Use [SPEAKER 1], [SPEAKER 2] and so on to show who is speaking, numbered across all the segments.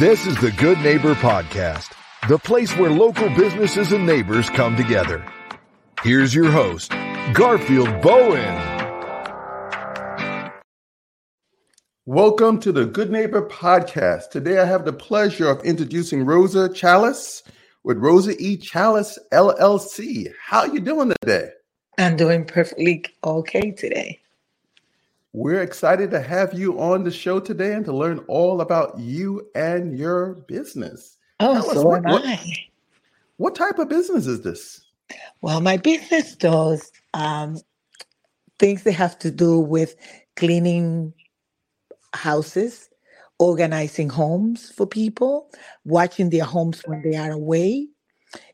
[SPEAKER 1] This is the Good Neighbor Podcast, the place where local businesses and neighbors come together. Here's your host, Garfield Bowen.
[SPEAKER 2] Welcome to the Good Neighbor Podcast. Today I have the pleasure of introducing Rosa Chalas with Rosa E. Chalas LLC. How are you doing today?
[SPEAKER 3] I'm doing perfectly okay today.
[SPEAKER 2] We're excited to have you on the show today and to learn all about you and your business.
[SPEAKER 3] Oh,
[SPEAKER 2] Tell us
[SPEAKER 3] so
[SPEAKER 2] what,
[SPEAKER 3] am
[SPEAKER 2] what,
[SPEAKER 3] I.
[SPEAKER 2] what type of business is this?
[SPEAKER 3] Well, my business does um, things that have to do with cleaning houses, organizing homes for people, watching their homes when they are away,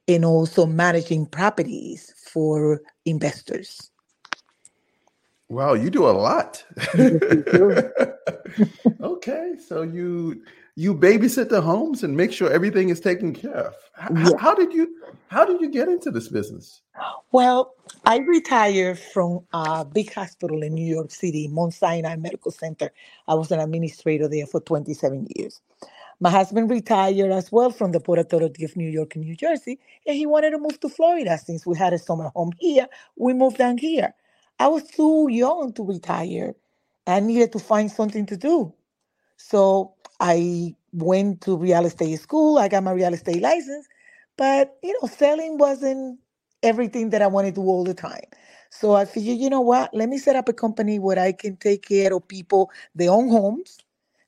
[SPEAKER 3] and also managing properties for investors.
[SPEAKER 2] Wow, you do a lot.
[SPEAKER 3] Yes, we do.
[SPEAKER 2] okay, so you you babysit the homes and make sure everything is taken care of. H- h-
[SPEAKER 3] Yeah.
[SPEAKER 2] How, did you how did you get into this business?
[SPEAKER 3] Well, I retired from a big hospital in New York City, Mount Sinai Medical Center. I was an administrator there for 27 years. My husband retired as well from the Port Authority of New York and New Jersey, and he wanted to move to Florida since we had a summer home here. We moved down here. I was too young to retire. I needed to find something to do. So I went to real estate school. I got my real estate license, but you know, selling wasn't everything that I want to do all the time. So I figured, you know what? Let me set up a company where I can take care of people, their own homes,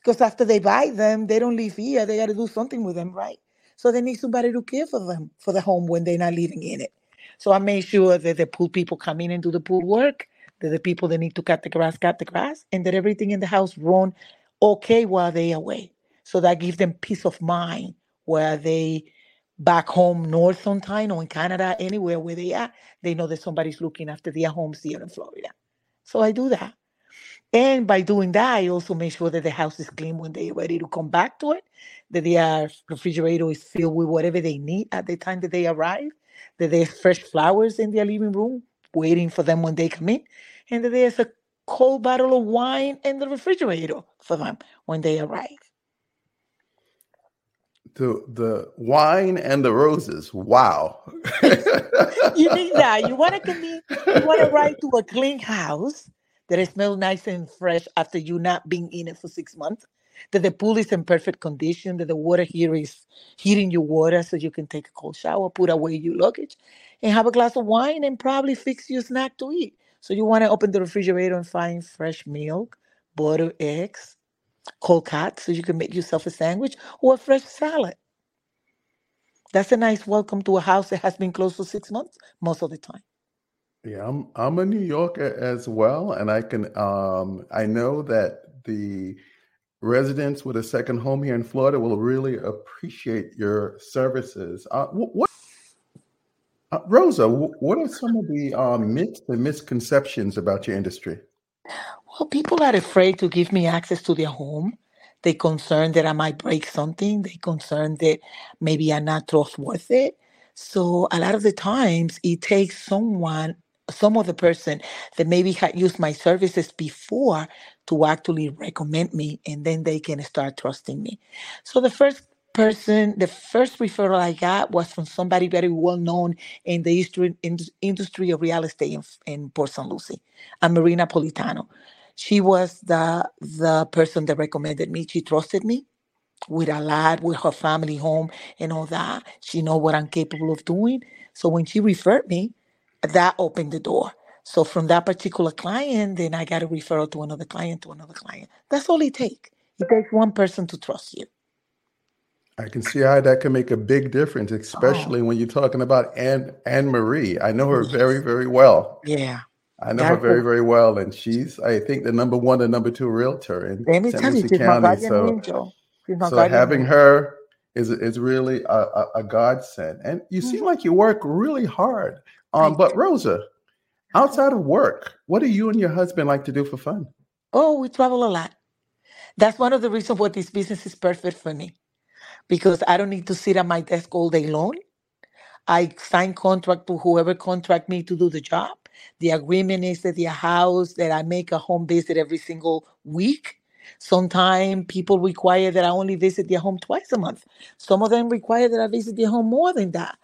[SPEAKER 3] because after they buy them, they don't live here. They got to do something with them, right? So they need somebody to care for them for the home when they're not living in it. So I made sure that the pool people come in and do the pool work, that the people that need to cut the grass cut the grass, and that everything in the house run okay while they away. So that gives them peace of mind where they back home north sometime or in Canada, anywhere where they are, they know that somebody's looking after their homes here in Florida. So I do that. And by doing that, I also make sure that the house is clean when they're ready to come back to it, that their refrigerator is filled with whatever they need at the time that they arrive, that there's fresh flowers in their living room waiting for them when they come in, and that there's a cold bottle of wine in the refrigerator for them when they arrive.
[SPEAKER 2] The the wine and the roses. Wow.
[SPEAKER 3] you need that. You want to come in, you want to ride to a clean house that smells nice and fresh after you not being in it for six months. That the pool is in perfect condition, that the water here is heating your water so you can take a cold shower, put away your luggage, and have a glass of wine and probably fix you a snack to eat. So you want to open the refrigerator and find fresh milk, butter, eggs, cold cuts so you can make yourself a sandwich or a fresh salad. That's a nice welcome to a house that has been closed for six months most of the time.
[SPEAKER 2] Yeah, I'm I'm a New Yorker as well, and I can um I know that the residents with a second home here in Florida will really appreciate your services. Uh, what, uh, Rosa? What are some of the um, myths and misconceptions about your industry?
[SPEAKER 3] Well, people are afraid to give me access to their home. They concerned that I might break something. They concerned that maybe I'm not trustworthy. So a lot of the times it takes someone, some other person that maybe had used my services before to actually recommend me and then they can start trusting me. So the first person, the first referral I got was from somebody very well known in the industry, industry of real estate in, in Port St. Lucie, a Marina Politano she was the the person that recommended me. She trusted me with a lot, with her family home and all that. She know what I'm capable of doing. So when she referred me, that opened the door. So from that particular client, then I got a referral to another client to another client. That's all it takes. It takes one person to trust you.
[SPEAKER 2] I can see how that can make a big difference,
[SPEAKER 3] Oh,
[SPEAKER 2] especially when you're talking about Anne Anne Marie. I know her very, very well.
[SPEAKER 3] yeah.
[SPEAKER 2] I know her very, very well, and she's I think the number one and number two realtor in
[SPEAKER 3] let me
[SPEAKER 2] St.
[SPEAKER 3] tell you, she's my
[SPEAKER 2] County.
[SPEAKER 3] guardian
[SPEAKER 2] So
[SPEAKER 3] angel. She's my
[SPEAKER 2] so having
[SPEAKER 3] angel.
[SPEAKER 2] her is is really a, a, a godsend. And you seem
[SPEAKER 3] Mhm.
[SPEAKER 2] like you work really hard. Um, but. Rosa, outside of work, what do you and your husband like to do for fun?
[SPEAKER 3] Oh, we travel a lot. That's one of the reasons why this business is perfect for me because I don't need to sit at my desk all day long. I sign contract to whoever contract me to do the job. The agreement is that the house that I make a home visit every single week. Sometimes people require that I only visit their home twice a month. Some of them require that I visit their home more than that.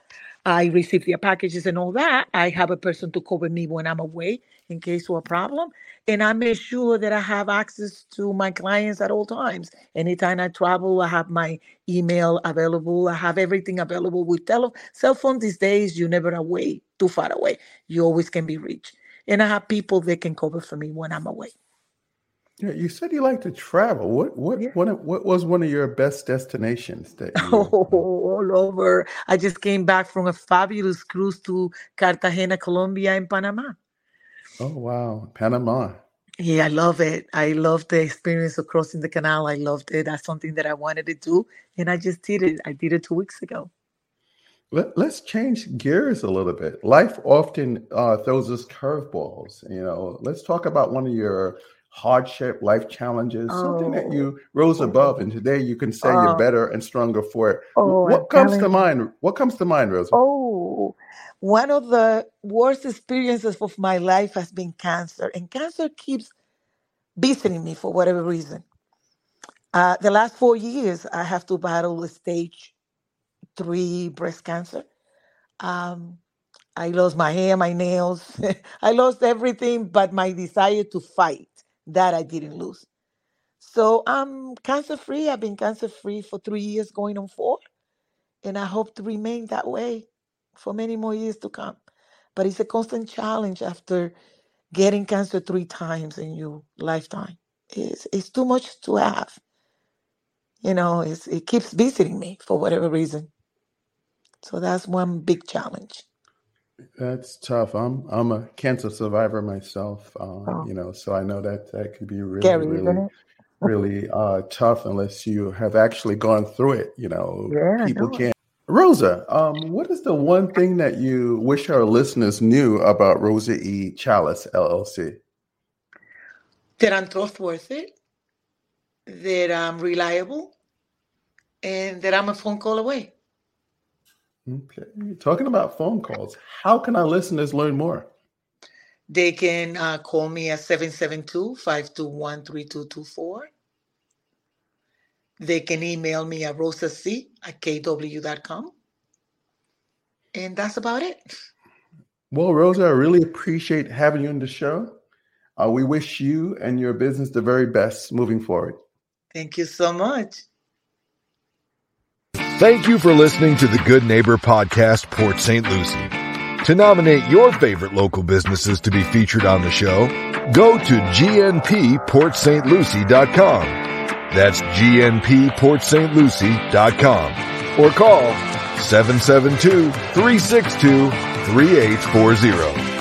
[SPEAKER 3] I receive their packages and all that. I have a person to cover me when I'm away in case of a problem. And I make sure that I have access to my clients at all times. Anytime I travel, I have my email available. I have everything available with tele- cell phone these days. You're never away, too far away. You always can be reached. And I have people that can cover for me when I'm away.
[SPEAKER 2] Yeah, you said you like to travel. What what
[SPEAKER 3] Yeah.
[SPEAKER 2] what what was one of your best destinations that you
[SPEAKER 3] Oh, all over. I just came back from a fabulous cruise to Cartagena, Colombia, and Panama.
[SPEAKER 2] Oh wow, Panama.
[SPEAKER 3] Yeah, I love it. I love the experience of crossing the canal. I loved it. That's something that I wanted to do, and I just did it. I did it two weeks ago.
[SPEAKER 2] Let, let's change gears a little bit. Life often uh, throws us curveballs. You know, let's talk about one of your hardship, life challenges, something that
[SPEAKER 3] Oh,
[SPEAKER 2] you rose above, and today you can say you're
[SPEAKER 3] oh,
[SPEAKER 2] better and stronger for it.
[SPEAKER 3] Oh,
[SPEAKER 2] What comes to mind? What comes to mind, Rosa?
[SPEAKER 3] Oh, one of the worst experiences of my life has been cancer, and cancer keeps visiting me for whatever reason. Uh, the last four years, I have to battle a stage three breast cancer. Um, I lost my hair, my nails. I lost everything but my desire to fight. That I didn't lose. So I'm cancer free. I've been cancer free for three years, going on four, and I hope to remain that way for many more years to come. But it's a constant challenge after getting cancer three times in your lifetime. It's, it's too much to have. You know, it's, it keeps visiting me for whatever reason. So that's one big challenge.
[SPEAKER 2] That's tough. I'm I'm a cancer survivor myself. Uh,
[SPEAKER 3] Oh,
[SPEAKER 2] you know, so I know that that could be really,
[SPEAKER 3] scary,
[SPEAKER 2] really, really uh, tough unless you have actually gone through it. You know,
[SPEAKER 3] Yeah,
[SPEAKER 2] people
[SPEAKER 3] know
[SPEAKER 2] can't. Rosa, um, what is the one thing that you wish our listeners knew about Rosa E. Chalas LLC?
[SPEAKER 3] That I'm trustworthy, that I'm reliable, and that I'm a phone call away.
[SPEAKER 2] Okay, talking about phone calls, how can our listeners learn more?
[SPEAKER 3] They can uh, call me at 772 521 3224. They can email me at rosac at kw.com. And that's about it.
[SPEAKER 2] Well, Rosa, I really appreciate having you on the show. Uh, we wish you and your business the very best moving forward.
[SPEAKER 3] Thank you so much.
[SPEAKER 1] Thank you for listening to the Good Neighbor Podcast, Port St. Lucie. To nominate your favorite local businesses to be featured on the show, go to gnpportstlucie.com. That's gnpportstlucie.com or call 772-362-3840.